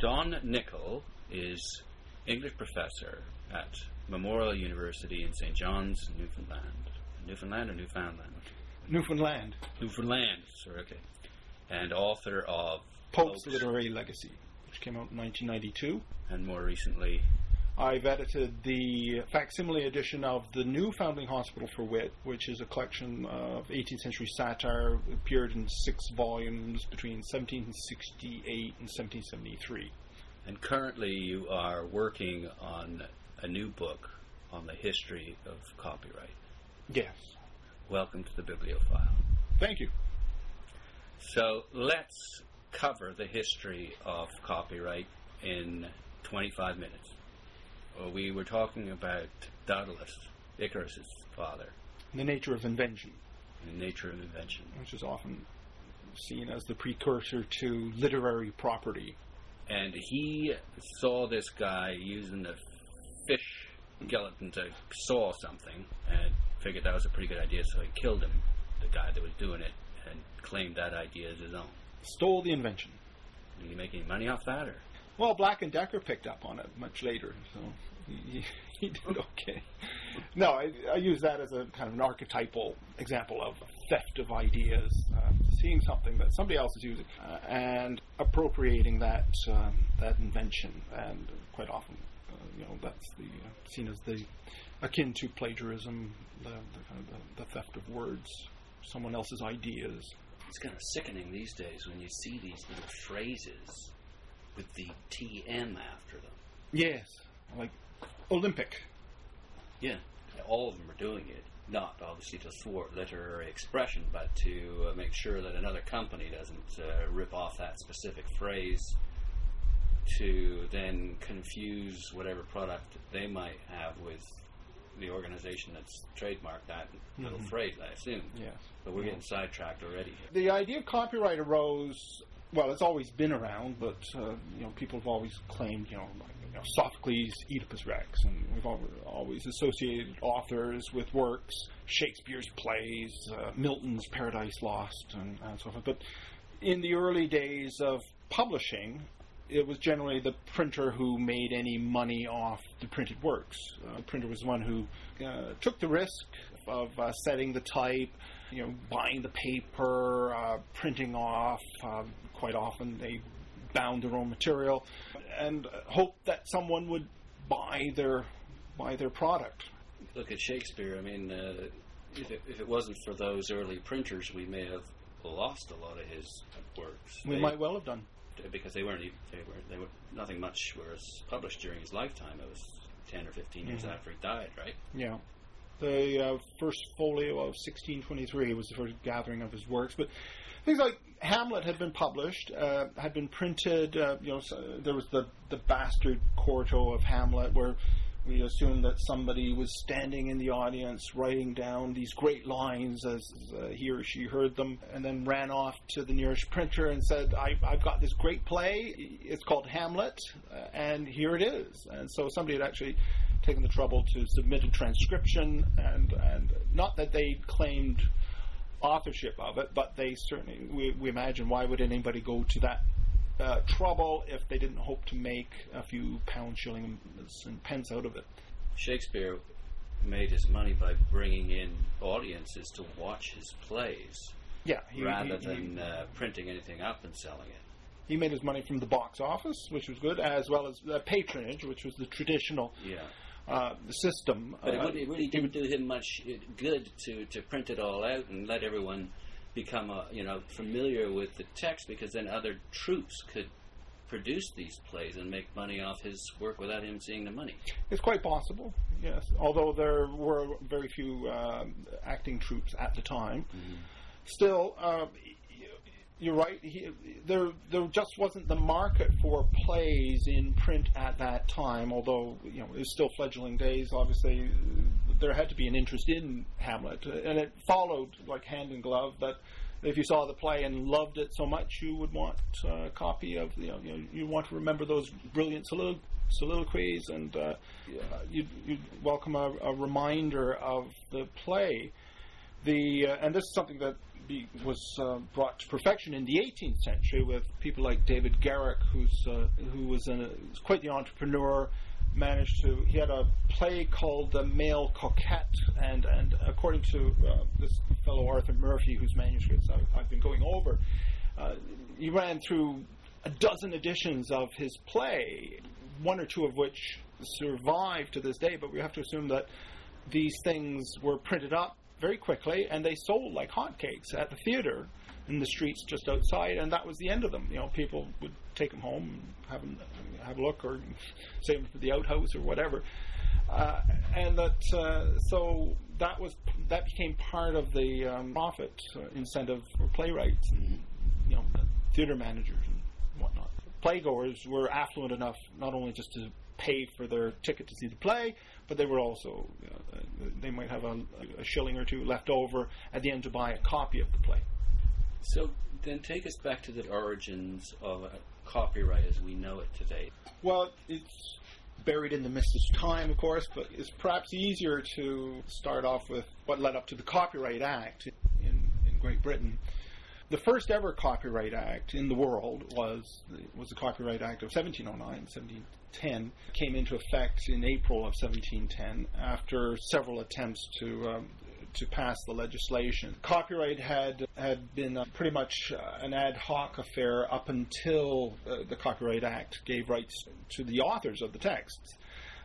Don Nichol is English professor at Memorial University in St. John's, Newfoundland. Newfoundland or Newfoundland? Newfoundland. Newfoundland, sorry, okay. And author of Pope's Literary Legacy, which came out in 1992. And more recently, I've edited the facsimile edition of The New Foundling Hospital for Wit, which is a collection of 18th century satire, appeared in six volumes between 1768 and 1773. And currently, you are working on a new book on the history of copyright. Yes. Welcome to the Bibliophile. Thank you. So let's cover the history of copyright in 25 minutes. Well, we were talking about Daedalus, Icarus's father. The nature of invention. The nature of invention. Which is often seen as the precursor to literary property. And he saw this guy using a fish skeleton to saw something and figured that was a pretty good idea, so he killed him, the guy that was doing it, and claimed that idea as his own. Stole the invention. Did he make any money off that, or? Well, Black and Decker picked up on it much later, so he, he did okay. No, I, I, use that as a kind of an archetypal example of theft of ideas, uh, seeing something that somebody else is using uh, and appropriating that um, that invention, and quite often, uh, you know, that's the uh, seen as the akin to plagiarism, the, the kind of the, the theft of words, someone else's ideas. It's kind of sickening these days when you see these little phrases with the TM after them. Yes, like Olympic. Yeah, all of them are doing it. Not obviously to thwart literary expression, but to uh, make sure that another company doesn't uh, rip off that specific phrase to then confuse whatever product they might have with the organization that's trademarked that little mm-hmm. phrase, I assume. Yes. But we're getting sidetracked already here. The idea of copyright arose, well, it's always been around, but, uh, you know, people have always claimed, you know, like, you know, Sophocles, Oedipus Rex, and we've always associated authors with works, Shakespeare's plays, uh, Milton's Paradise Lost, and, and so forth. But in the early days of publishing, it was generally the printer who made any money off the printed works. Uh, the printer was the one who uh, took the risk of uh, setting the type, you know, buying the paper, uh, printing off. Um, quite often they bound their own material and hope that someone would buy their buy their product. Look at Shakespeare. I mean, uh, if it, if it wasn't for those early printers, we may have lost a lot of his works. We they, might well have done because they weren't even, they were they were nothing much was published during his lifetime. It was ten or fifteen years mm-hmm. after he died, right? Yeah. The uh, first folio of 1623 was the first gathering of his works, but things like Hamlet had been published, uh, had been printed. Uh, you know, so there was the the bastard quarto of Hamlet, where we assumed that somebody was standing in the audience writing down these great lines as uh, he or she heard them, and then ran off to the nearest printer and said, I, have got this great play. It's called Hamlet, uh, and here it is. And so somebody had actually taken the trouble to submit a transcription, and, and not that they claimed authorship of it, but they certainly, we, we imagine, why would anybody go to that uh, trouble if they didn't hope to make a few pounds, shillings, and pence out of it. Shakespeare made his money by bringing in audiences to watch his plays. Yeah, he, rather he, than he, uh, printing anything up and selling it. He made his money from the box office, which was good, as well as uh, patronage, which was the traditional yeah. Uh, system. But it, it really didn't do him much good to, to print it all out and let everyone become a, you know familiar with the text because then other troupes could produce these plays and make money off his work without him seeing the money. It's quite possible, yes. Although there were very few um, acting troupes at the time, mm-hmm. still. Uh, you're right. He, there, there just wasn't the market for plays in print at that time. Although you know it was still fledgling days. Obviously, there had to be an interest in Hamlet, and it followed like hand in glove that if you saw the play and loved it so much, you would want a copy of you know you, know, you want to remember those brilliant solilo- soliloquies, and uh, you'd, you'd, welcome a, a, reminder of the play. The uh, and this is something that be, was uh, brought to perfection in the 18th century with people like David Garrick, who's uh, who was, was quite the entrepreneur. Managed to he had a play called The Male Coquette, and and according to uh, this fellow Arthur Murphy, whose manuscripts I've, I've been going over, uh, he ran through a dozen editions of his play, one or two of which survive to this day. But we have to assume that these things were printed up very quickly, and they sold like hotcakes at the theater in the streets just outside, and that was the end of them. You know, people would take them home and have them have a look, or save them for the outhouse or whatever. Uh, and that uh, so that was that became part of the um, profit uh, incentive for playwrights and you know theater managers and whatnot. Playgoers were affluent enough not only just to pay for their ticket to see the play, but they were also you know, they might have a, a shilling or two left over at the end to buy a copy of the play. So then take us back to the origins of copyright as we know it today. Well, it's buried in the mist of time, of course, but it's perhaps easier to start off with what led up to the Copyright Act in, in Great Britain. The first ever Copyright Act in the world was was the Copyright Act of 1709, 1710. Came into effect in April of 1710 after several attempts to um, to pass the legislation. Copyright had had been uh, pretty much uh, an ad hoc affair up until uh, the Copyright Act gave rights to the authors of the texts.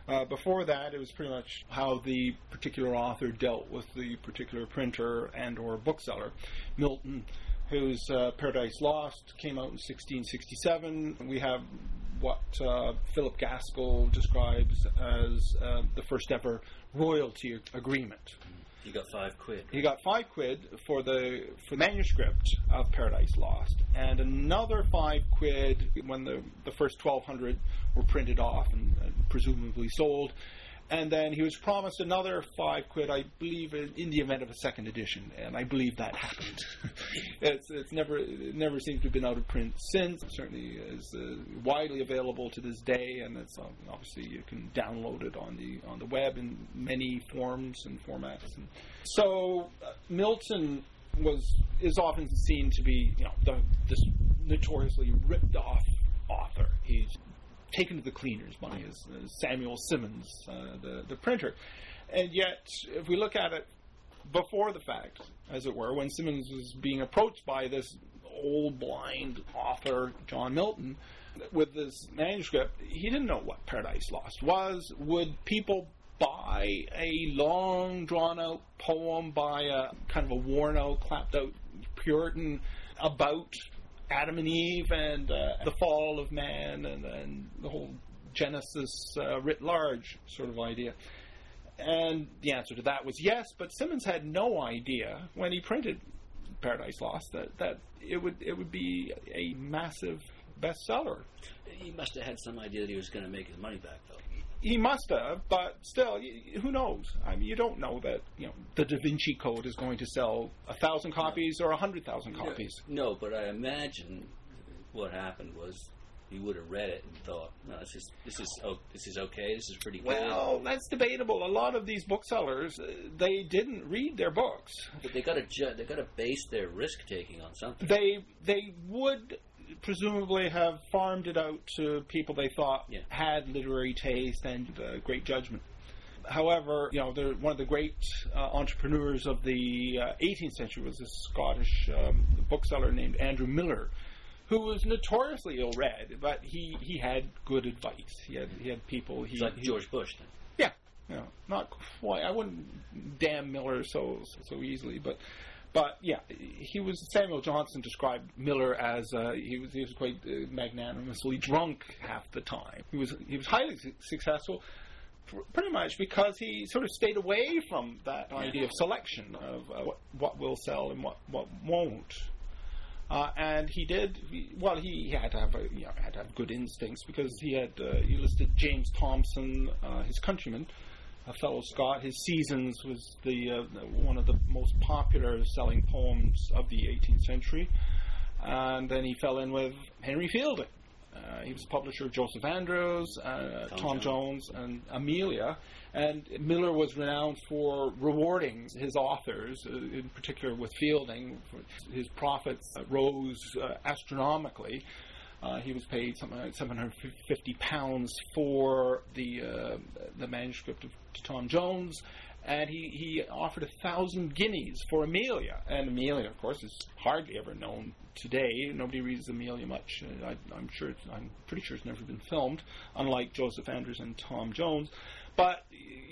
Uh, before that, it was pretty much how the particular author dealt with the particular printer and or bookseller. Milton, whose uh, Paradise Lost came out in 1667. We have what uh, Philip Gaskell describes as the first ever royalty agreement. You got five quid. He got five quid for the for the manuscript of Paradise Lost, and another five quid when the the first twelve hundred were printed off and, and, presumably sold. And then he was promised another five quid, I believe, in the event of a second edition, and I believe that happened. it's, it's never it never seems to have been out of print since. It certainly is uh, widely available to this day, and it's um, obviously you can download it on the on the web in many forms and formats. And so uh, Milton was is often seen to be you know the, this notoriously ripped off author. He's taken to the cleaners by uh, Samuel Simmons, uh, the, the printer. And yet, if we look at it before the fact, as it were, when Simmons was being approached by this old blind author, John Milton, with this manuscript, he didn't know what Paradise Lost was. Would people buy a long, drawn out poem by a kind of a worn out, clapped out Puritan about Adam and Eve and uh, the fall of man and, and the whole Genesis uh, writ large sort of idea? And the answer to that was yes, but Simmons had no idea when he printed Paradise Lost that, that it would it would be a massive bestseller. He must have had some idea that he was going to make his money back, though. He must have, but still, who knows? I mean, you don't know that you know the Da Vinci Code is going to sell a thousand copies or a hundred thousand copies. No, but I imagine what happened was he would have read it and thought, "No, this is this is oh, this is okay. This is pretty good." Well, that's debatable. A lot of these booksellers uh, they didn't read their books. But they got to ju- they got to base their risk taking on something. They they would presumably have farmed it out to people they thought Yeah. had literary taste and uh, great judgment. However, you know, one of the great uh, entrepreneurs of the uh, 18th century was a Scottish um, bookseller named Andrew Miller, who was notoriously ill-read, but he, he had good advice. He had he had people. He, like he- George Bush. Then. yeah, you know, not quite. I wouldn't damn Miller so so easily, but but yeah, he was. Samuel Johnson described Miller as uh, he was he was quite uh, magnanimously drunk half the time. He was he was highly su- successful. pr- Pretty much because he sort of stayed away from that idea of selection of uh, what, what will sell and what, what won't. Uh, and he did he, well. He had to have a, you know, had to have good instincts because he had uh, he listed James Thomson, uh, his countryman, a fellow Scot. His Seasons was the uh, one of the most popular selling poems of the 18th century, and then he fell in with Henry Fielding, Uh, he was publisher of Joseph Andrews, uh, Tom, Tom Jones, and Amelia. And Miller was renowned for rewarding his authors, uh, in particular with Fielding. His profits uh, rose uh, astronomically. Uh, he was paid something like 750 pounds for the uh, the manuscript of Tom Jones, and he, he offered a thousand guineas for Amelia. And Amelia, of course, is hardly ever known today. Nobody reads Amelia much. Uh, I, am sure, I'm pretty sure it's never been filmed, unlike Joseph Andrews and Tom Jones. But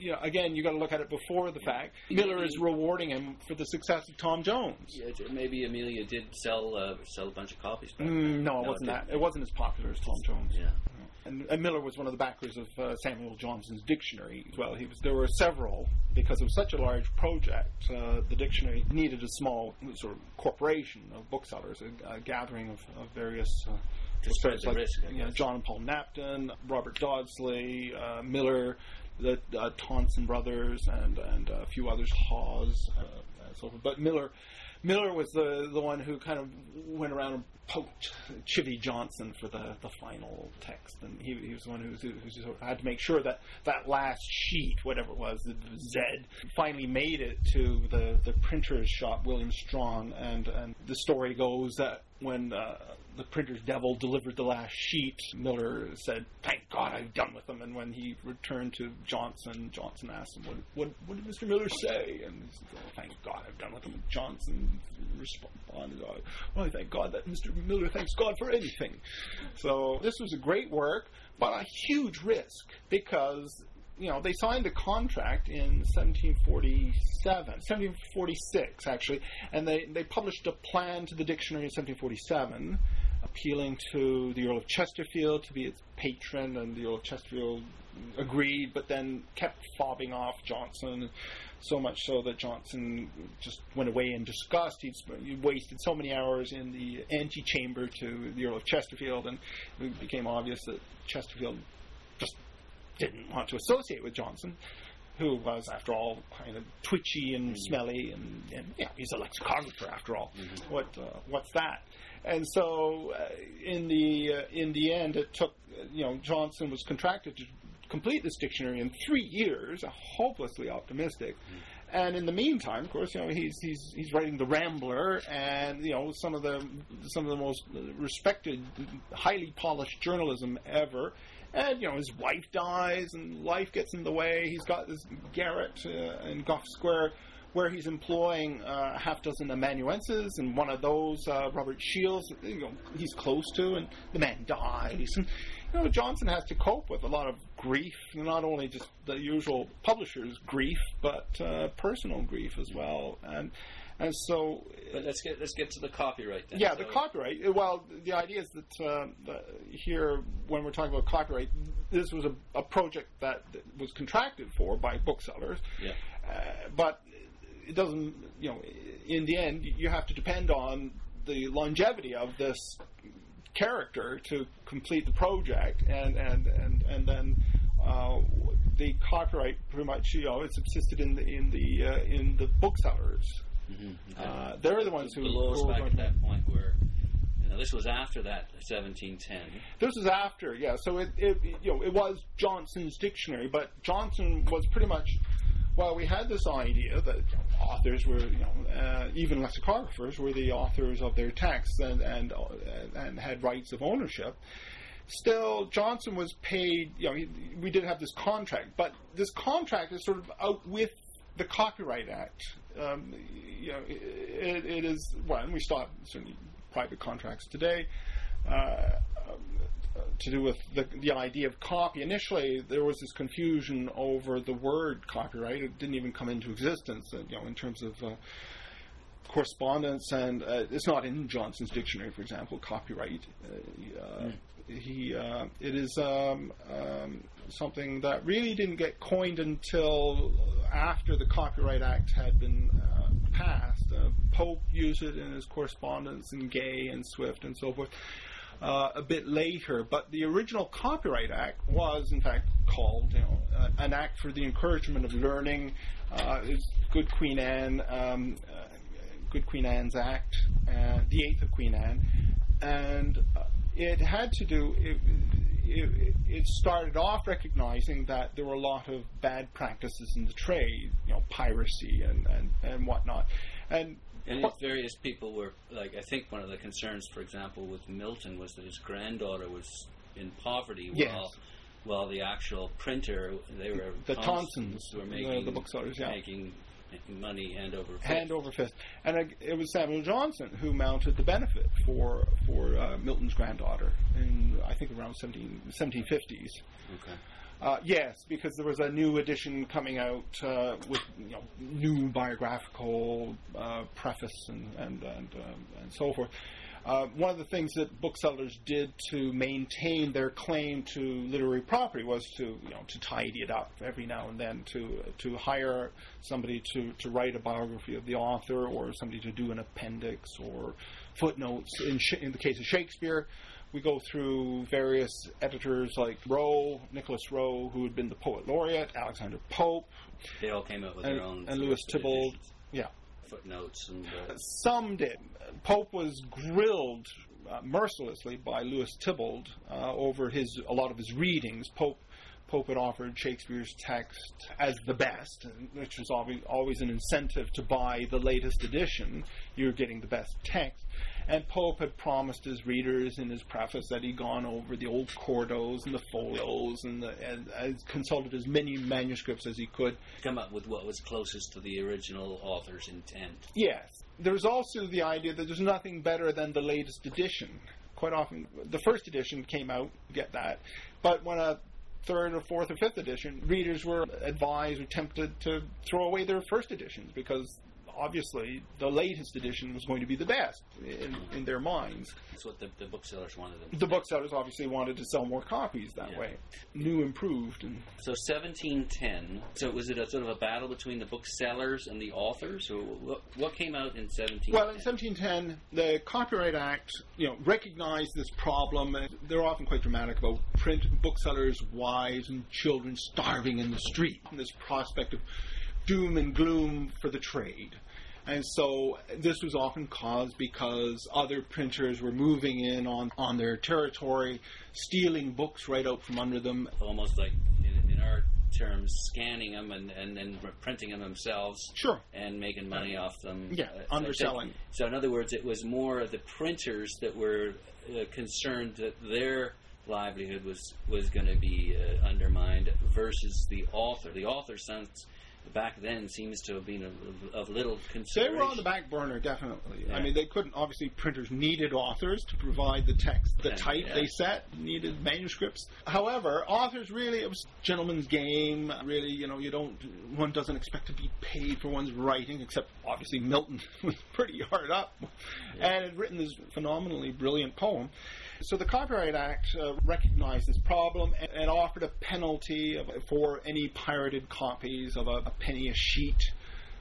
you know, again, you got to look at it before the fact. Miller is rewarding him for the success of Tom Jones. Yeah, maybe Amelia did sell uh, sell a bunch of copies. Mm, no, it wasn't it that. It wasn't as popular as Tom Jones. Yeah. And, and, Miller was one of the backers of uh, Samuel Johnson's dictionary. Well, he was. There were several because it was such a large project. Uh, the dictionary needed a small sort of corporation of booksellers, a, a gathering of, of various. Uh, like, risk, you know, John and Paul Knapton, Robert Dodsley, uh, Miller, the uh, brothers, and and a few others, Hawes, uh, and so forth. But Miller, Miller was the the one who kind of went around and poked Chivy Johnson for the, the final text, and he, he was the one who, who, who, had to make sure that that last sheet, whatever it was, the Z, finally made it to the the printer's shop, William Strahan, and and the story goes that when uh, the printer's devil delivered the last sheet, Miller said, "Thank God I'm done with them." And when he returned to Johnson, Johnson asked him, "What, what, what did Mr. Miller say?" And he said, oh, "Thank God I've done with them." And Johnson responded, "Well, I thank God that Mr. Miller thanks God for anything." So this was a great work, but a huge risk because you know, they signed a contract in 1747, 1746 actually, and they, they published a plan to the dictionary in 1747, appealing to the Earl of Chesterfield to be its patron, and the Earl of Chesterfield agreed, but then kept fobbing off Johnson, so much so that Johnson just went away in disgust. He'd, he wasted so many hours in the antechamber to the Earl of Chesterfield, and it became obvious that Chesterfield just didn't want to associate with Johnson, who was, after all, kind of twitchy and mm-hmm. smelly, and, and yeah, he's a lexicographer after all. Mm-hmm. What uh, what's that? And so, uh, in the uh, in the end, it took you know Johnson was contracted to complete this dictionary in three years, hopelessly optimistic. Mm-hmm. And in the meantime, of course, you know he's he's he's writing the Rambler, and you know some of the some of the most respected, highly polished journalism ever and you know his wife dies and life gets in the way. He's got this garret uh, in Gough Square where he's employing uh, a half dozen amanuenses, and one of those, uh, Robert Shiels, you know, he's close to, and the man dies. And you know, Johnson has to cope with a lot of grief, not only just the usual publisher's grief, but uh, personal grief as well. And and so, but let's get let's get to the copyright. Then. Yeah, so the copyright. Well, the idea is that uh, the, here, when we're talking about copyright, this was a, a project that was contracted for by booksellers. Yeah. Uh, but it doesn't. You know, in the end, you have to depend on the longevity of this character to complete the project, and and and and then. Uh, the copyright pretty much, you know, it subsisted in the in the uh, in the booksellers Mm-hmm. Uh, they're the ones who. Below us back at that point where. You know, this was after that 1710. This was after, yeah. So it, it, you know, it was Johnson's dictionary, but Johnson was pretty much well, we had this idea that authors were, you know, uh, even lexicographers were the authors of their texts and, and, uh, and had rights of ownership. Still, Johnson was paid, you know, he, we did have this contract, but this contract is sort of out with the Copyright Act um, you know, it, it is well, we start certainly private contracts today. Uh, to do with the, the idea of copy. Initially, there was this confusion over the word copyright. It didn't even come into existence, uh, you know, in terms of uh, correspondence, and uh, it's not in Johnson's dictionary, for example, copyright. Mm. He, uh, it is um, um, something that really didn't get coined until after the Copyright Act had been uh, passed. Uh, Pope used it in his correspondence, and Gay and Swift and so forth. Uh, a bit later, but the original Copyright Act was, in fact, called you know, uh, an act for the encouragement of learning. Uh, it's Good Queen Anne, um, uh, Good Queen Anne's Act, the Eighth of Queen Anne, and it had to do. It, it, it started off recognizing that there were a lot of bad practices in the trade, you know, piracy and, and, and whatnot. And And various people were like, I think one of the concerns, for example, with Milton was that his granddaughter was in poverty Yes. while while the actual printer, they were The Tonsons, Tonsons, were the- making the booksellers, yeah. making money hand over fist. hand over fist. And it, it was Samuel Johnson who mounted the benefit for for uh, Milton's granddaughter in I think around 17, 1750s. Okay. Uh, yes, because there was a new edition coming out uh, with you know, new biographical uh, preface and and and, um, and so forth. Uh, one of the things that booksellers did to maintain their claim to literary property was to you know to tidy it up every now and then to to hire somebody to, to write a biography of the author or somebody to do an appendix or footnotes. In, Sh- in the case of Shakespeare, we go through various editors like Rowe, Nicholas Rowe, who had been the poet laureate, Alexander Pope, They all came out with and, their own and Lewis Theobald. Yeah, footnotes and uh, some. Pope was grilled uh, mercilessly by Lewis Theobald uh, over his a lot of his readings. Pope Pope had offered Shakespeare's text as the best, which was always, always an incentive to buy the latest edition. You're getting the best text. And Pope had promised his readers in his preface that he'd gone over the old quartos and the folios and, the, and, and consulted as many manuscripts as he could come up with what was closest to the original author's intent. Yes. There's also the idea that there's nothing better than the latest edition. Quite often, the first edition came out, get that. But when a third or fourth or fifth edition, readers were advised or tempted to throw away their first editions because obviously the latest edition was going to be the best in, in their minds. That's what the, the booksellers wanted them. The booksellers obviously wanted to sell more copies that Yeah. way. New, improved, and So 1710. So was it a sort of a battle between the booksellers and the authors, or what, what came out in 1710? Well, in 1710, the Copyright Act, you know, recognized this problem. and They're often quite dramatic about print booksellers' wives and children starving in the street, and this prospect of doom and gloom for the trade. And so this was often caused because other printers were moving in on, on their territory, stealing books right out from under them. almost like in, in our terms, scanning them and, and then printing them themselves. Sure. And making money off them. Yeah, Uh, so- underselling. So, in other words, it was more the printers that were uh, concerned that their livelihood was was going to be uh, undermined versus the author. The author sounds back then seems to have been of, of little They were on the back burner, definitely. Yeah. I mean, they couldn't. Obviously, printers needed authors to provide the text, the Yeah, type yeah. they set, needed manuscripts. However, authors really, it was gentleman's game. Really, you know, you don't, one doesn't expect to be paid for one's writing, except obviously Milton was pretty hard up and had written this phenomenally brilliant poem. So the Copyright Act uh, recognized this problem and, and offered a penalty of, for any pirated copies of a, a penny a sheet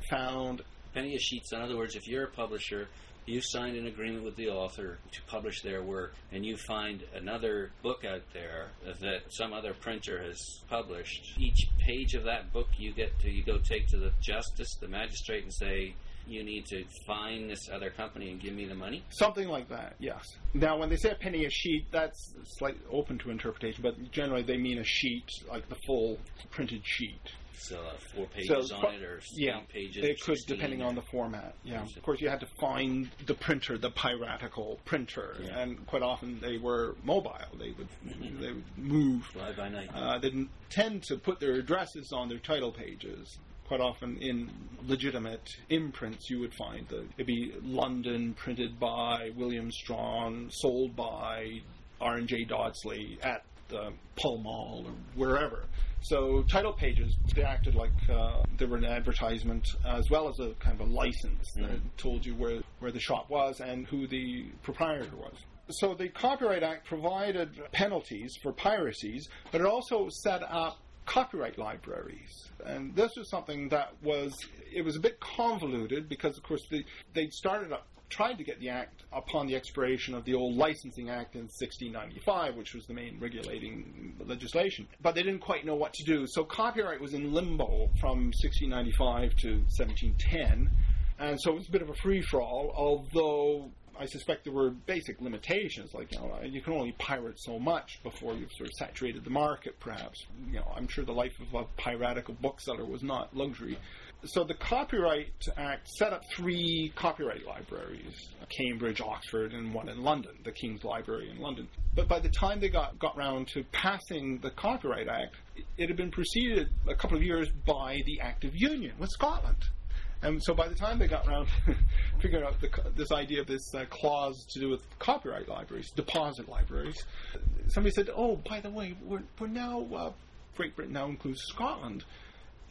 found penny a sheets. In other words, if you're a publisher, you signed an agreement with the author to publish their work, and you find another book out there that some other printer has published. Each page of that book, you get to you go take to the justice, the magistrate, and say. You need to find this other company and give me the money. Something like that, yes. Now, when they say a penny a sheet, that's slightly open to interpretation, but generally they mean a sheet, like the full printed sheet. So uh, four pages So, on it, or yeah, pages. It could, depending on the format. Yeah, of course, you had to find the printer, the piratical printer, Yeah. and quite often they were mobile. They would they would move. fly by night. Uh, they didn't tend to put their addresses on their title pages. Quite often, in legitimate imprints, you would find that it'd be London, printed by William Strahan, sold by R and J Dodsley at the Pall Mall or wherever. So title pages they acted like uh, they were an advertisement as well as a kind of a license that told you where where the shop was and who the proprietor was. So the Copyright Act provided penalties for piracies, but it also set up copyright libraries. And this was something that was it was a bit convoluted because of course the, they started up tried to get the act upon the expiration of the old licensing act in 1695 which was the main regulating legislation. But they didn't quite know what to do. So copyright was in limbo from 1695 to 1710 and so it was a bit of a free for all although I suspect there were basic limitations, like you know, you can only pirate so much before you've sort of saturated the market. Perhaps you know, I'm sure the life of a piratical bookseller was not luxury. So the Copyright Act set up three copyright libraries: Cambridge, Oxford, and one in London, the King's Library in London. But by the time they got got round to passing the Copyright Act, it had been preceded a couple of years by the Act of Union with Scotland. And so by the time they got around to figuring out the, this idea of this uh, clause to do with copyright libraries, deposit libraries, somebody said, "Oh, by the way, we're, we're now uh, Great Britain now includes Scotland."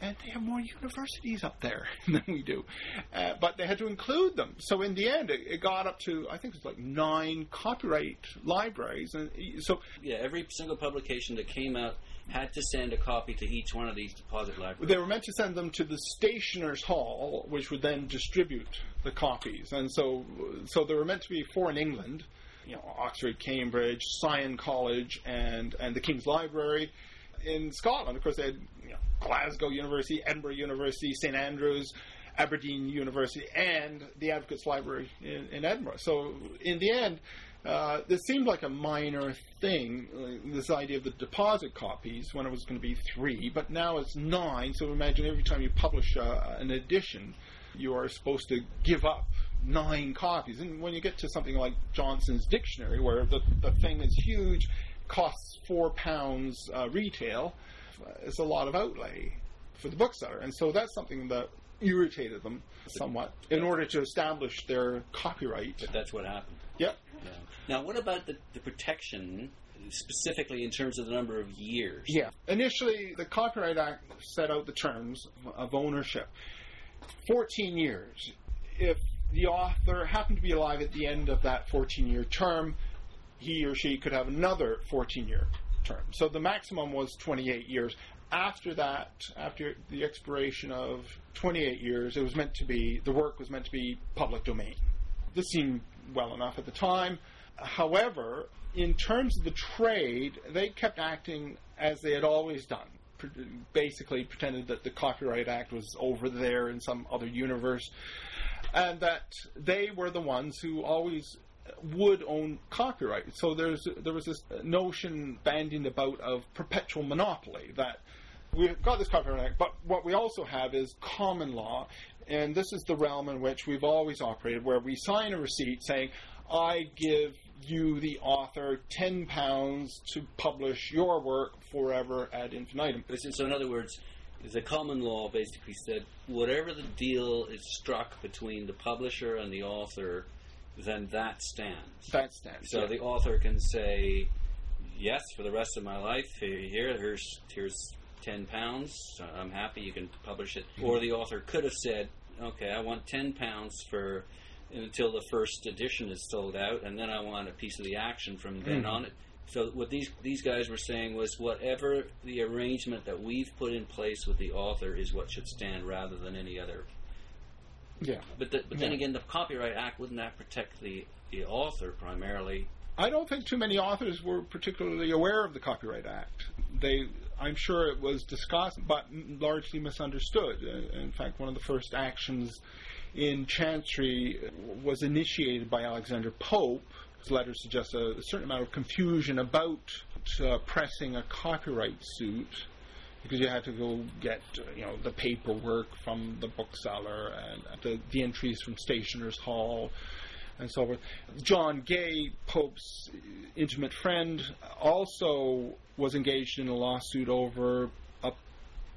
And they have more universities up there than we do. Uh, but they had to include them. So in the end, it, it got up to, I think it's like nine copyright libraries. And so. Yeah, every single publication that came out had to send a copy to each one of these deposit libraries. They were meant to send them to the stationers' hall, which would then distribute the copies. And so, so they were meant to be four in England, you know, Oxford, Cambridge, Sion College, and and the King's Library. In Scotland, of course, they had you know, Glasgow University, Edinburgh University, St Andrews. Aberdeen University and the Advocates Library in, in Edinburgh. So, in the end, uh, this seemed like a minor thing, this idea of the deposit copies, when it was going to be three, but now it's nine. So imagine every time you publish uh, an edition, you are supposed to give up nine copies. And when you get to something like Johnson's Dictionary, where the, the thing is huge, costs four pounds uh, retail, uh, it's a lot of outlay for the bookseller. And so that's something that irritated them somewhat in order to establish their copyright. But that's what happened. Yep. Yeah. Now, what about the, the protection specifically in terms of the number of years? Yeah. Initially, the Copyright Act set out the terms of ownership 14 years. If the author happened to be alive at the end of that 14 year term, he or she could have another 14 year term. So the maximum was 28 years. After that, after the expiration of 28 years, it was meant to be, the work was meant to be public domain. This seemed well enough at the time. However, in terms of the trade, they kept acting as they had always done. Basically, pretended that the Copyright Act was over there in some other universe, and that they were the ones who always would own copyright. So there's there was this notion bandied about of perpetual monopoly that we've got this Copyright Act, but what we also have is common law, and this is the realm in which we've always operated, where we sign a receipt saying, I give you, the author, ten pounds to publish your work forever ad infinitum. So, in other words, the common law basically said whatever the deal is struck between the publisher and the author, then that stands. That stands. So yeah. the author can say, "Yes, for the rest of my life, here, here's here's ten pounds. I'm happy. You can publish it." Or the author could have said, "Okay, I want ten pounds for." until the first edition is sold out, and then I want a piece of the action from then mm. on. So what these these guys were saying was whatever the arrangement that we've put in place with the author is what should stand rather than any other. Yeah. But the, but yeah. then again, the Copyright Act wouldn't that protect the the author primarily? I don't think too many authors were particularly aware of the Copyright Act. They, I'm sure it was discussed, but largely misunderstood. Uh, in fact, one of the first actions in Chancery was initiated by Alexander Pope. His letter suggests a, a certain amount of confusion about uh, pressing a copyright suit because you had to go get uh, you know the paperwork from the bookseller and the, the entries from Stationers Hall and so forth. John Gay, Pope's intimate friend, also was engaged in a lawsuit over a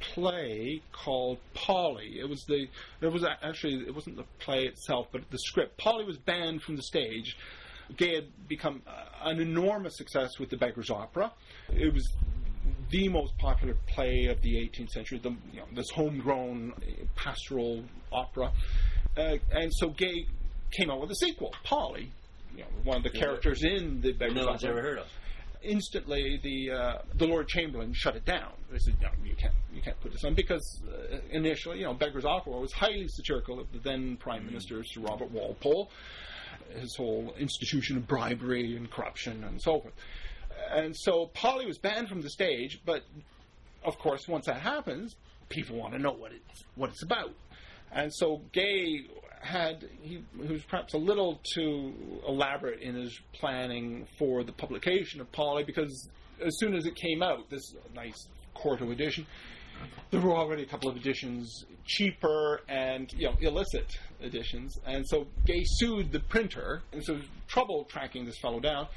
play called Polly. It was the it was actually it wasn't the play itself, but the script. Polly was banned from the stage. Gay had become an enormous success with the Beggar's Opera. It was the most popular play of the 18th century. The, you know, this homegrown pastoral opera, uh, and so Gay came out with a sequel, Polly. You know, one of the characters in the Beggar's no Opera. one's ever heard of instantly the uh, the Lord Chamberlain shut it down. They said, no, you can't you can't put this on because uh, initially, you know, Beggar's Opera was highly satirical of the then Prime mm-hmm. Minister Sir Robert Walpole, his whole institution of bribery and corruption and so forth. And so Polly was banned from the stage, but of course, once that happens, people want to know what it's what it's about. And so Gay had he, he was perhaps a little too elaborate in his planning for the publication of Polly because as soon as it came out, this nice quarto edition, there were already a couple of editions cheaper and you know illicit editions, and so Gay sued the printer, and so trouble tracking this fellow down.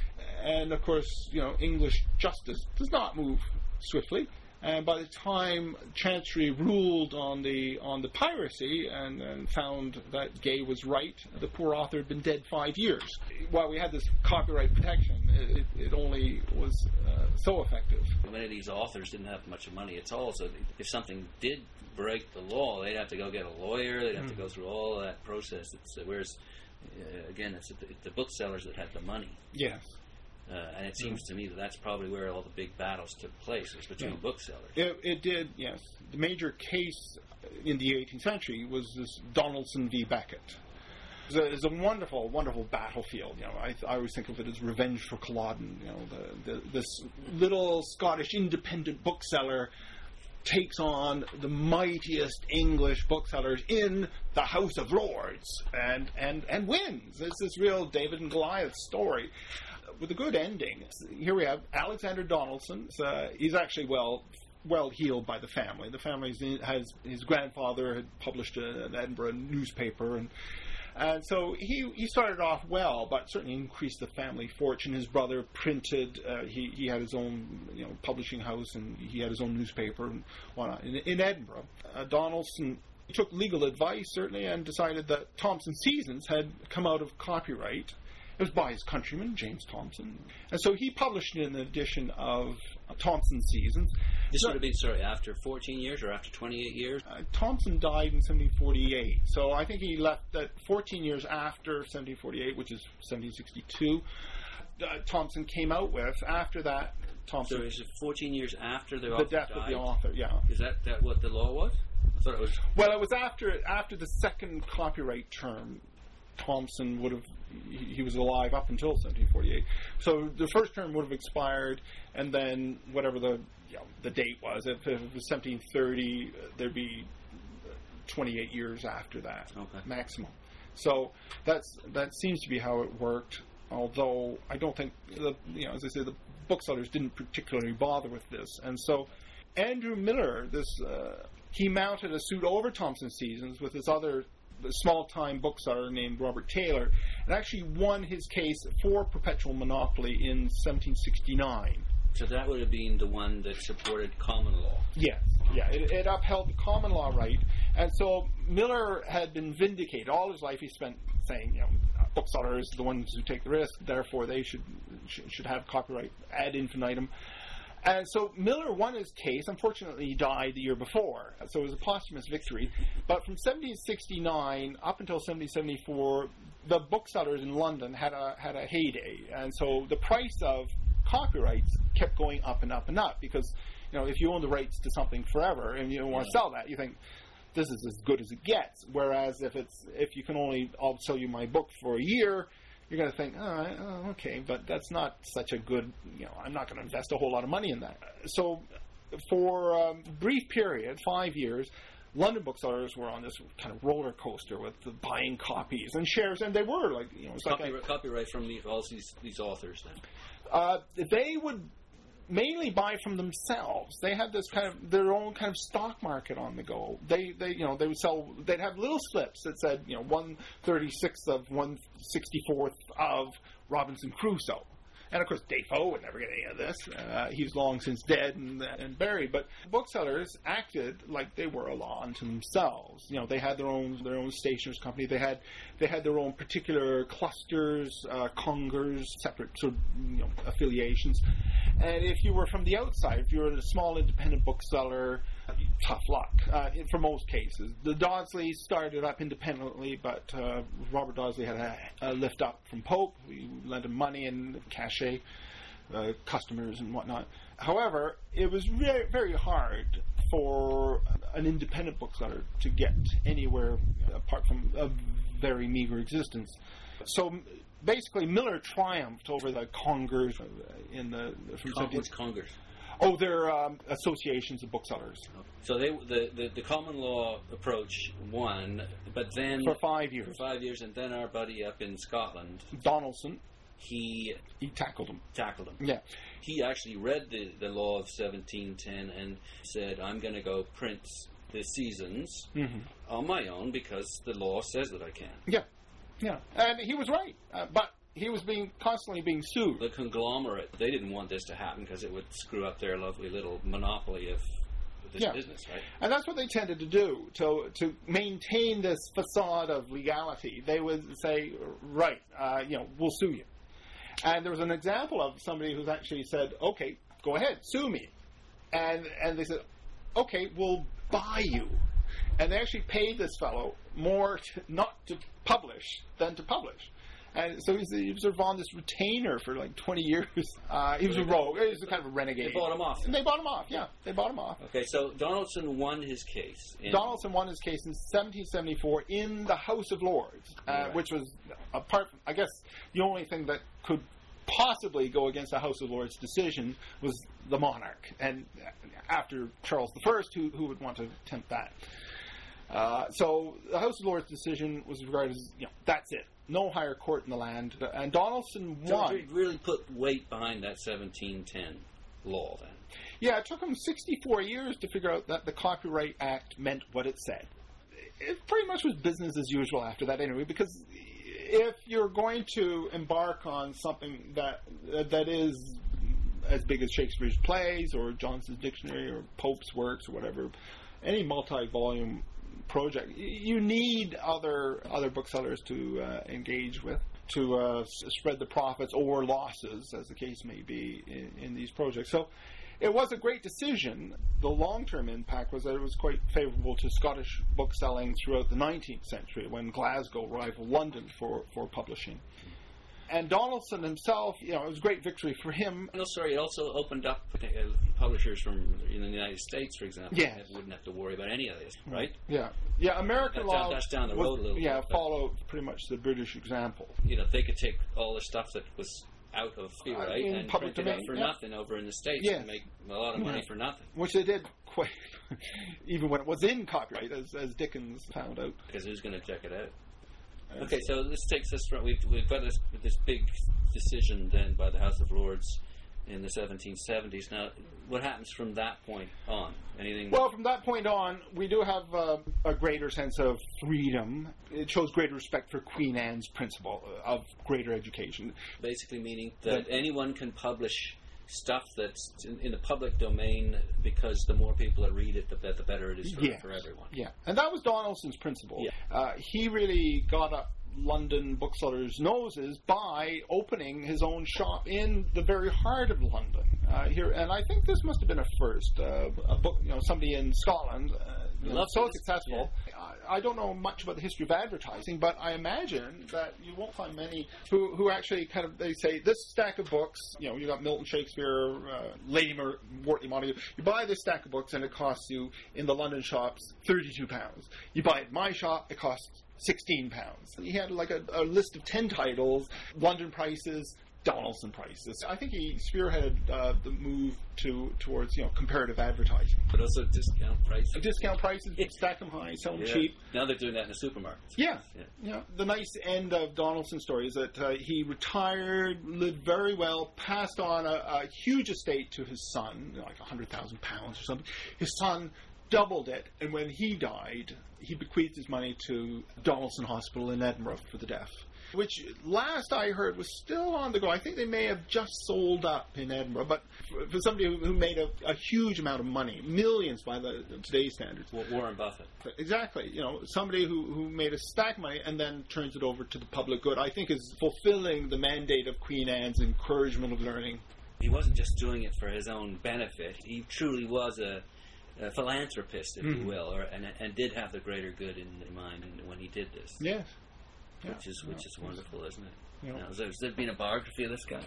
And of course, you know English justice does not move swiftly. And by the time Chancery ruled on the on the piracy and, and, found that Gay was right, the poor author had been dead five years. While we had this copyright protection, it, it only was uh, so effective. Many of these authors didn't have much money at all, so if something did break the law, they'd have to go get a lawyer. They'd have mm. to go through all that process. It's, whereas, uh, again, it's the, the booksellers that had the money. Yes. Uh, and it seems to me that that's probably where all the big battles took place was between yeah. booksellers. It, it, did, yes. The major case in the 18th century was this Donaldson v. Beckett. It's a, a wonderful, wonderful battlefield. You know, I, I, always think of it as revenge for Culloden. You know, the, the, this little Scottish independent bookseller takes on the mightiest English booksellers in the House of Lords and, and, and wins. It's this real David and Goliath story with a good ending. Here we have Alexander Donaldson. Uh, he's actually well well heeled by the family. The family has his grandfather had published an Edinburgh newspaper, and and so he he started off well, but certainly increased the family fortune. His brother printed. Uh, he he had his own you know publishing house, and he had his own newspaper and whatnot in, in Edinburgh. Uh, Donaldson took legal advice certainly and decided that Thomson Seasons had come out of copyright it was by his countryman, James Thomson. And so he published it in an edition of uh, Thomson Seasons. This would have been, sorry, after 14 years or after 28 years? Uh, Thomson died in 1748. So I think he left that 14 years after 1748, which is 1762. Uh, Thomson came out with. After that, Thomson. So is it 14 years after the, the death died? of the author? Yeah. Is that, that what the law was? I it was. Well, it was after after the second copyright term. Thomson would have he was alive up until 1748. So the first term would have expired, and then whatever the you know, the date was, if, if, it was 1730, there'd be 28 years after that okay. maximum. So that's that seems to be how it worked. Although I don't think the you know as I say the booksellers didn't particularly bother with this, and so Andrew Miller, this uh, he mounted a suit over Thomson Seasons with his other small time bookseller named Robert Taylor, and actually won his case for perpetual monopoly in 1769. So that would have been the one that supported common law. Yes, yeah, it, it upheld the common law right, and so Miller had been vindicated. All his life he spent saying, you know, booksellers are the ones who take the risk, therefore they should should, should have copyright ad infinitum. And so Miller won his case. Unfortunately, he died the year before, so it was a posthumous victory. But from 1769 up until 1774, the booksellers in London had a had a heyday, and so the price of copyrights kept going up and up and up because you know if you own the rights to something forever and you don't want to sell that, you think this is as good as it gets. Whereas if it's if you can only I'll sell you my book for a year, you're going to think, oh, okay, but that's not such a good, you know, I'm not going to invest a whole lot of money in that. So for a brief period, five years, London booksellers were on this kind of roller coaster with the buying copies and shares, and they were like, you know, it's copyright, like copyright from the, all these these authors. Then uh, they would mainly buy from themselves. They had this kind of their own kind of stock market on the go. They they you know they would sell. They'd have little slips that said you know one thirty sixth of one sixty fourth of Robinson Crusoe. And of course, Defoe would never get any of this. Uh, he's long since dead and, and buried. But booksellers acted like they were a law unto themselves. You know, they had their own their own stationers company. They had they had their own particular clusters, uh, congers, separate sort of you know, affiliations. And if you were from the outside, if you were a small independent bookseller, tough luck uh, for most cases. The Dodsley started up independently, but uh, Robert Dodsley had a, a, lift up from Pope. We lent him money and cachet, uh, customers and whatnot. However, it was very, very hard for an independent bookseller to get anywhere apart from a very meager existence. So basically, Miller triumphed over the Congers in the from Con- What's Congers? Oh, they're um, associations of booksellers So they the, the, the common law approach won, but then for five for years. five years, and then our buddy up in Scotland, Donaldson, he he tackled them. tackled him. Yeah. He actually read the, the law of 1710 and said, I'm going to go print the seasons hmm on my own because the law says that I can. Yeah, yeah, and he was right, uh, but he was being constantly being sued. The conglomerate, they didn't want this to happen because it would screw up their lovely little monopoly of this Yeah. business, right? And that's what they tended to do to to maintain this facade of legality. They would say, "Right, uh, you know, we'll sue you." And there was an example of somebody who's actually said, "Okay, go ahead, sue me," and and they said, "Okay, we'll buy you." And they actually paid this fellow more to, not to publish than to publish. And so he's, he was sort of on this retainer for like 20 years. Uh, he was a rogue. He was a kind of a renegade. They bought him off. And they bought him off, yeah. They bought him off. Okay, so Donaldson won his case. Donaldson won his case in 1774 in the House of Lords, uh, Right. which was apart. I guess the only thing that could possibly go against the House of Lords decision was the monarch, and after Charles I, who who would want to attempt that? Uh, so the House of Lords decision was regarded as you know that's it, no higher court in the land, and Donaldson So won. he really put weight behind that 1710 law then. Yeah, it took him 64 years to figure out that the Copyright Act meant what it said. It pretty much was business as usual after that, anyway, because if you're going to embark on something that that is as big as Shakespeare's plays or Johnson's dictionary or Pope's works or whatever, any multi-volume project, you need other other booksellers to uh, engage with to uh, spread the profits or losses, as the case may be, in, in these projects. So. It was a great decision. The long term impact was that it was quite favorable to Scottish book selling throughout the 19th century when Glasgow rivaled London for, for publishing. And Donaldson himself, you know, it was a great victory for him. No, sorry, it also opened up uh, publishers from in the United States, for example, that wouldn't have to worry about any of this, mm-hmm. right? Yeah, yeah. American That's down- law, that's down the was- road a little yeah, bit, followed pretty much the British example. You know, they could take all the stuff that was out of copyright uh, in and public print it out domain, for yeah. nothing over in the States Yes. and make a lot of money Yeah. for nothing. which they did quite, even when it was in copyright, as, as Dickens found out. Because who's going to check it out? Okay, so this takes us from we've we've got this this big decision then by the House of Lords in the 1770s. Now, what happens from that point on? Anything? Well, from that point on, we do have uh, a greater sense of freedom. It shows greater respect for Queen Anne's principle of greater education. basically meaning that That- anyone can publish stuff that's in, in the public domain because the more people that read it, the, the better it is for, Yes. for everyone. Yeah, and that was Donaldson's principle. Yeah. Uh, he really got up London booksellers' noses by opening his own shop in the very heart of London. Uh, here, and I think this must have been a first. Uh, a book, you know, somebody in Scotland. You know, so successful. I, I don't know much about the history of advertising, but I imagine that you won't find many who, who actually kind of they say this stack of books. You know, you got Milton Shakespeare, uh, Lady Mer- Wortley Montagu. You buy this stack of books, and it costs you in the London shops thirty-two pounds. You buy it in my shop, it costs sixteen pounds. He had like a, a list of ten titles, London prices. Donaldson prices. I think he spearheaded uh, the move to towards you know comparative advertising. But also discount prices. Discount prices, stack them high, sell them Yeah. cheap. Now they're doing that in the supermarkets. Yeah. Yeah. Yeah. The nice end of Donaldson's story is that uh, he retired, lived very well, passed on a, a huge estate to his son, like a hundred thousand pounds or something. His son doubled it, and when he died, he bequeathed his money to Donaldson Hospital in Edinburgh for the deaf. Which last I heard was still on the go. I think they may have just sold up in Edinburgh, but for, for somebody who, made a, a huge amount of money, millions by the today's standards, Wa- Warren Buffett. Exactly. You know, somebody who, who made a stack of money and then turns it over to the public good, I think is fulfilling the mandate of Queen Anne's encouragement of learning. He wasn't just doing it for his own benefit. He truly was a, a philanthropist, if Mhm. you will, or, and, and did have the greater good in mind when he did this. Yes. Yeah. Which is which is wonderful, isn't it? Yeah. Now, has, there, been a biography of this guy?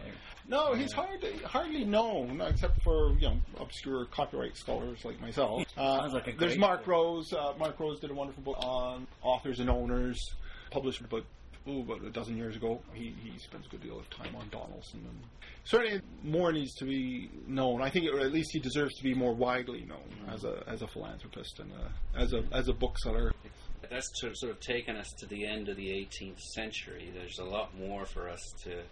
No, he's hardly hardly known except for you know obscure copyright scholars like myself. Uh, Sounds like a there's Mark book. Rose. Uh, Mark Rose did a wonderful book on authors and owners, published about oh, about a dozen years ago. He, he spends a good deal of time on Donaldson. And certainly more needs to be known. I think, or at least he deserves to be more widely known as a as a philanthropist and a, as a as a bookseller. That's to, sort of taken us to the end of the 18th century. There's a lot more for us to.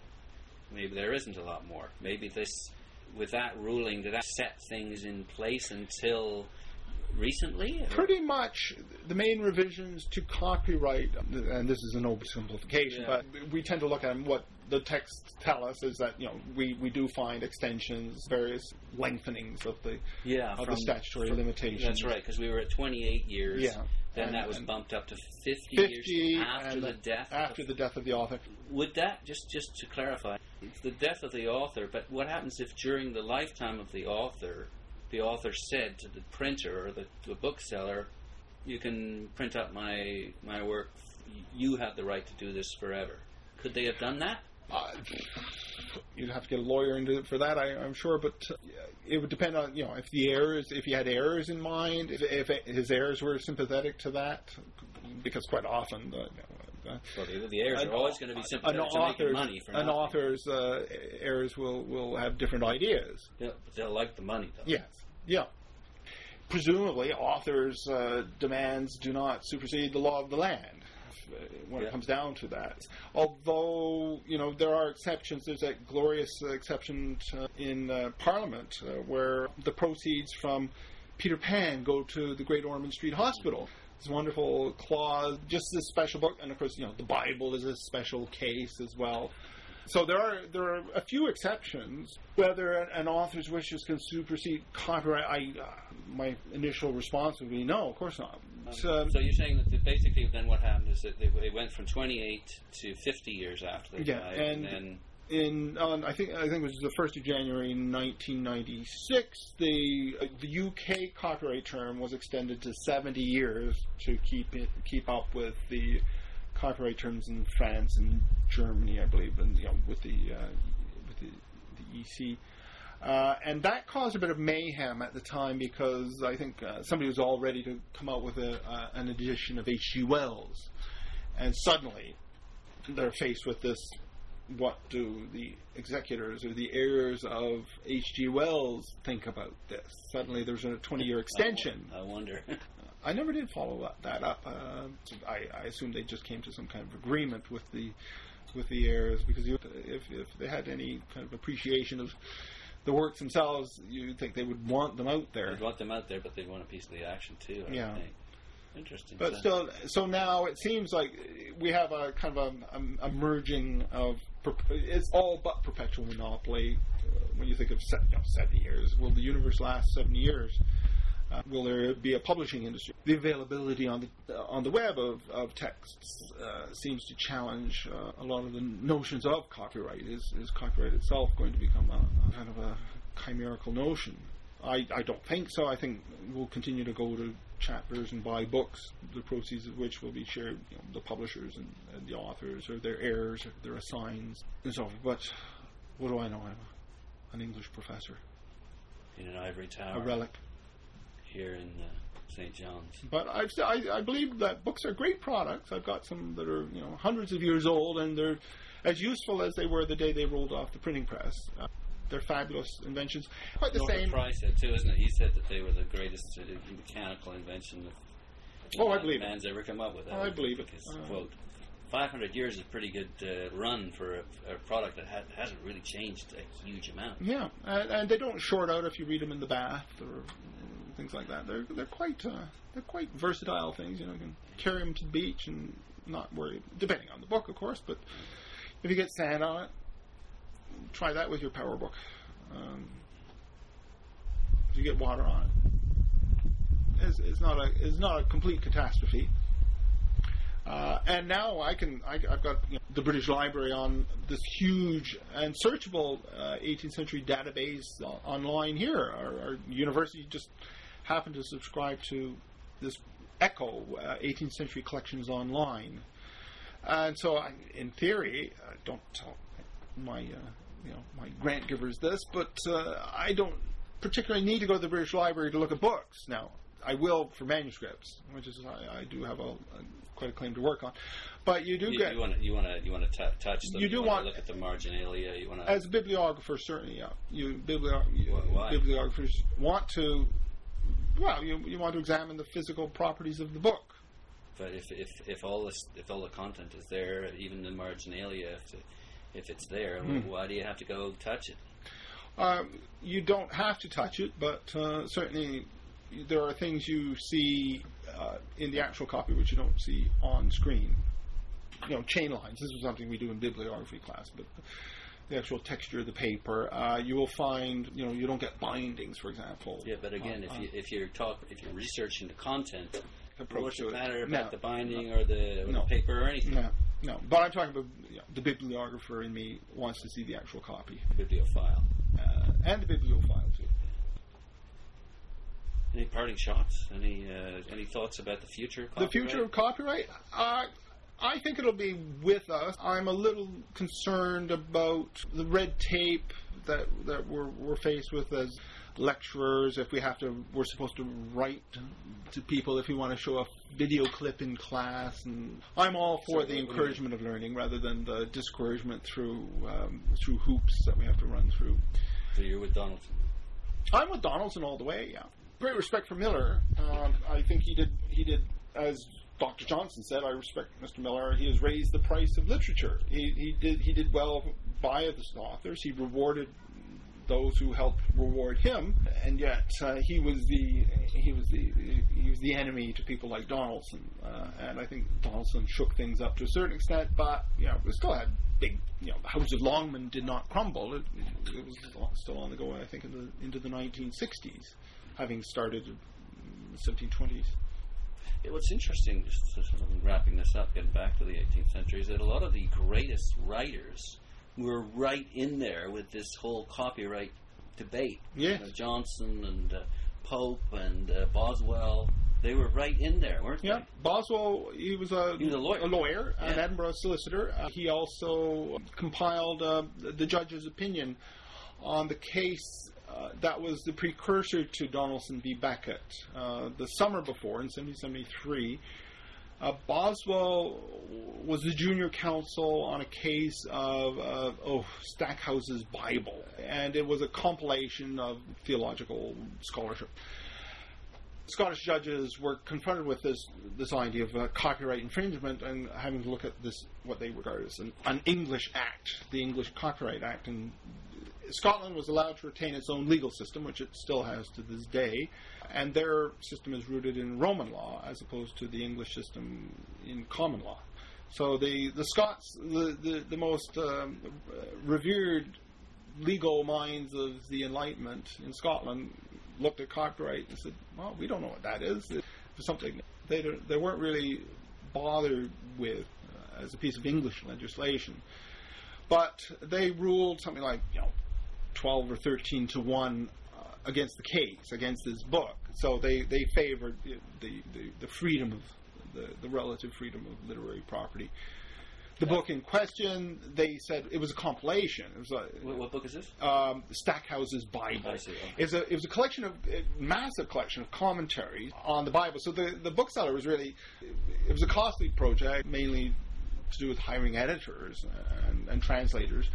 Maybe there isn't a lot more. Maybe this, with that ruling, did that set things in place until recently? Pretty much the main revisions to copyright, and this is an oversimplification, Yeah. but we tend to look at what the texts tell us is that you know we, we do find extensions, various lengthenings of the yeah, of from- the statutory from- limitations. That's right, because we were at 28 years. Yeah. Then And- that was bumped up to 50, 50 years after the death. after of, the death of the author. would that just just to clarify, it's the death of the author? But what happens if during the lifetime of the author, the author said to the printer or the, the bookseller, "You can print out my my work. You have the right to do this forever." Could they have done that? Uh, you'd have to get a lawyer into it for that, I, I'm sure, but uh, it would depend on you know if the errors, if he had errors in mind, if, if his errors were sympathetic to that, because quite often. Uh, uh, Well, the, the heirs an are always going to be an sympathetic to making money for an nothing. author's uh, errors will, will have different ideas. They'll, they'll like the money, though. Yes, yeah. Presumably, authors' uh, demands do not supersede the law of the land uh, when Yeah. it comes down to that. Although, you know, there are exceptions. There's that glorious uh, exception to, in uh, Parliament uh, where the proceeds from Peter Pan go to the Great Ormond Street Hospital. This wonderful clause, just this special book, and of course, you know, the Bible is a special case as well. So there are there are a few exceptions. Whether an author's wishes can supersede copyright, I uh, my initial response would be no, of course not. But, um, so you're saying that the, basically then what happened is that they, they went from 28 to 50 years after they Yeah, died, and- then in on I think I think it was the first of January 1996. The uh, the UK copyright term was extended to 70 years to keep it keep up with the copyright terms in France and Germany, I believe, and you know with the uh, with the, the EC. Uh, and that caused a bit of mayhem at the time because I think uh, somebody was all ready to come out with a, uh, an edition of H.G. Wells, and suddenly they're faced with this what do the executors or the heirs of H.G. Wells think about this? Suddenly there's a 20 year extension. I wonder. I never did follow that, that up. Uh, I, I assume they just came to some kind of agreement with the with the heirs because you, if, if they had any kind of appreciation of the works themselves, you'd think they would want them out there. They'd want them out there, but they'd want a piece of the action too. I Yeah. Think. Interesting. But So- still, so now it seems like we have a kind of a, a, a merging of it's all but perpetual monopoly. Uh, when you think of se- you know, seventy years, will the universe last seventy years? Uh, will there be a publishing industry? The availability on the uh, on the web of, of texts uh, seems to challenge uh, a lot of the notions of copyright. Is is copyright itself going to become a, a kind of a chimerical notion? I, I don't think so. I think we'll continue to go to chapters and buy books, the proceeds of which will be shared, you know, the publishers and, and the authors or their heirs or their assigns and so forth. But what do I know? I'm a, an English professor, in an ivory tower a relic. Here in uh, St. John's. But I've, I, I believe that books are great products. I've got some that are you know hundreds of years old, and they're as useful as they were the day they rolled off the printing press. Uh, they're fabulous inventions. Quite the Norman same. Price said too, isn't it? He said that they were the greatest uh, mechanical invention that Oh, I believe it. man's ever come up with. That Oh, I believe it. His Uh, quote. 500 years is a pretty good uh, run for a, a product that ha- hasn't really changed a huge amount. Yeah, and, and they don't short out if you read them in the bath or things like that. They're they're quite uh, they're quite versatile things. You know, you can carry them to the beach and not worry, depending on the book, of course. But if you get sand on it, try that with your PowerBook. Um, if you get water on it, it's, it's not a it's not a complete catastrophe. Uh, and now I can I, I've got you know, the British Library on this huge and searchable uh, 18th century database online here. Our, our university just happened to subscribe to this ECCO uh, 18th century collections online, and so I, in theory, I don't tell my uh, you know my grant givers this, but uh, I don't particularly need to go to the British Library to look at books now. I will for manuscripts, which is I, I do have a, a quite a claim to work on. But you do You, get you want to you want to you want to touch them. You do wanna want- look at the marginalia. You want to as a bibliographer, certainly, yeah. You, biblio- you bibliographers want to, well, you, you want to examine the physical properties of the book. But if, if, if all this if all the content is there, even the marginalia, if, if it's there, Hmm. why do you have to go touch it? Um, you don't have to touch it, but uh, certainly there are things you see uh, in the actual copy which you don't see on screen. You know, chain lines. This is something we do in bibliography class, but the actual texture of the paper, uh, you will find. You know, you don't get bindings, for example. Yeah, but again, on- if on you if you're talk if you're researching the content, approach it matter No. about the binding or the, or No. the paper or anything? No, no. But I'm talking about you know, the bibliographer in me wants to see the actual copy, Bibliophile. uh, and the bibliophile too. Any parting shots? Any uh, any thoughts about the future? Of The future of copyright, uh, I think it'll be with us. I'm a little concerned about the red tape that that we're, we're faced with as lecturers. If we have to, we're supposed to write to people if we want to show a video clip in class. And I'm all for So the what do you encouragement of learning rather than the discouragement through um, through hoops that we have to run through. So you're with Donaldson. I'm with Donaldson all the way. Yeah, great respect for Miller. Um, I think he did. He did as Dr. Johnson said. I respect Mr. Miller. He has raised the price of literature. He, he did. He did well by the authors. He rewarded those who helped reward him, and yet uh, he was the he was the he was the enemy to people like Donaldson. Uh, and I think Donaldson shook things up to a certain extent, but you know, we still had big. You know, the House of Longman did not crumble. It, it was still on the go. I think in the into the 1960s, having started the 1720s. Yeah, what's interesting, just sort of wrapping this up, getting back to the 18th century, is that a lot of the greatest writers were right in there with this whole copyright debate. Yes. You know, Johnson and uh, Pope and uh, Boswell, they were right in there, weren't Yeah, they? Boswell. He was a He was a lawyer. an Yeah. Edinburgh solicitor. Uh, he also compiled uh, the judge's opinion on the case uh, that was the precursor to Donaldson v. Beckett. Uh, the summer before, in 1773, uh, Boswell was the junior counsel on a case of uh, oh Stackhouse's Bible, and it was a compilation of theological scholarship. Scottish judges were confronted with this this idea of uh, copyright infringement and having to look at this what they regard as an, an English act, the English Copyright Act, and Scotland was allowed to retain its own legal system, which it still has to this day, and their system is rooted in Roman law as opposed to the English system in common law. So the the Scots, the the, the most um, revered legal minds of the Enlightenment in Scotland looked at copyright and said, "Well, we don't know what that is. It's something they they weren't really bothered with uh, as a piece of English legislation." But they ruled something like you know twelve or thirteen to one uh, against the case, against this book. So they they favored the the, the, the freedom of the, the relative freedom of literary property. The book in question, they said it was a compilation. It was a, What, what book is this? um, Stackhouse's Bible. I see, okay. It was a it was a collection of a massive collection of commentaries on the Bible. So the the bookseller was really it was a costly project, mainly to do with hiring editors and, and translators.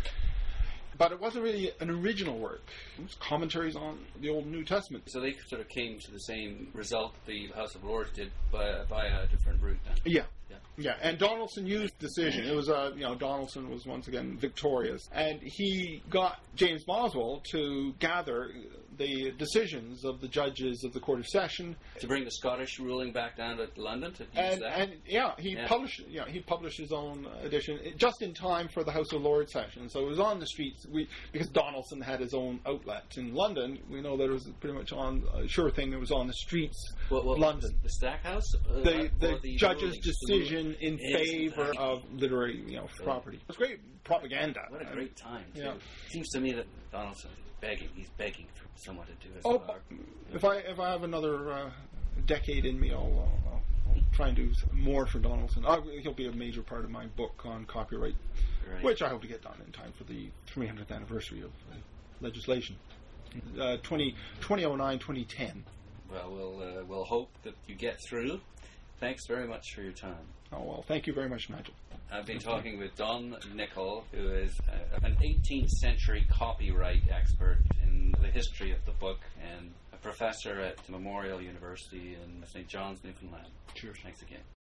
But it wasn't really an original work. It was commentaries on the Old and New Testament. So they sort of came to the same result the House of Lords did by, by a different route then. Yeah. Yeah. Yeah, and Donaldson used decision. It was uh, you know Donaldson was once again victorious, and he got James Boswell to gather the decisions of the judges of the Court of Session, To bring the Scottish ruling back down to London to and that. and yeah, he Yeah. published yeah he published his own edition just in time for the House of Lords session. So it was on the streets. We because Donaldson had his own outlet in London. We know that it was pretty much on sure thing. It was on the streets what, what, London. The Stackhouse? Uh, the, the, the judge's? Decision in favor exactly. of literary you know property. It was great propaganda. What a great time, too. Yeah. Seems to me that Donaldson begging. He's begging for someone to do his Oh, work. if I if I have another uh, decade in me, I'll, I'll, I'll, I'll try and do more for Donaldson. Uh, he'll be a major part of my book on copyright, Right. which I hope to get done in time for the 300th anniversary of uh, legislation. Uh, 20, 2009, 2010. Well, we'll uh, we'll hope that you get through. Thanks very much for your time. Oh well, thank you very much, Nigel. I've been talking with Don Nichol, who is uh, an 18th century copyright expert in the history of the book and a professor at Memorial University in St. John's, Newfoundland. Cheers. Thanks again.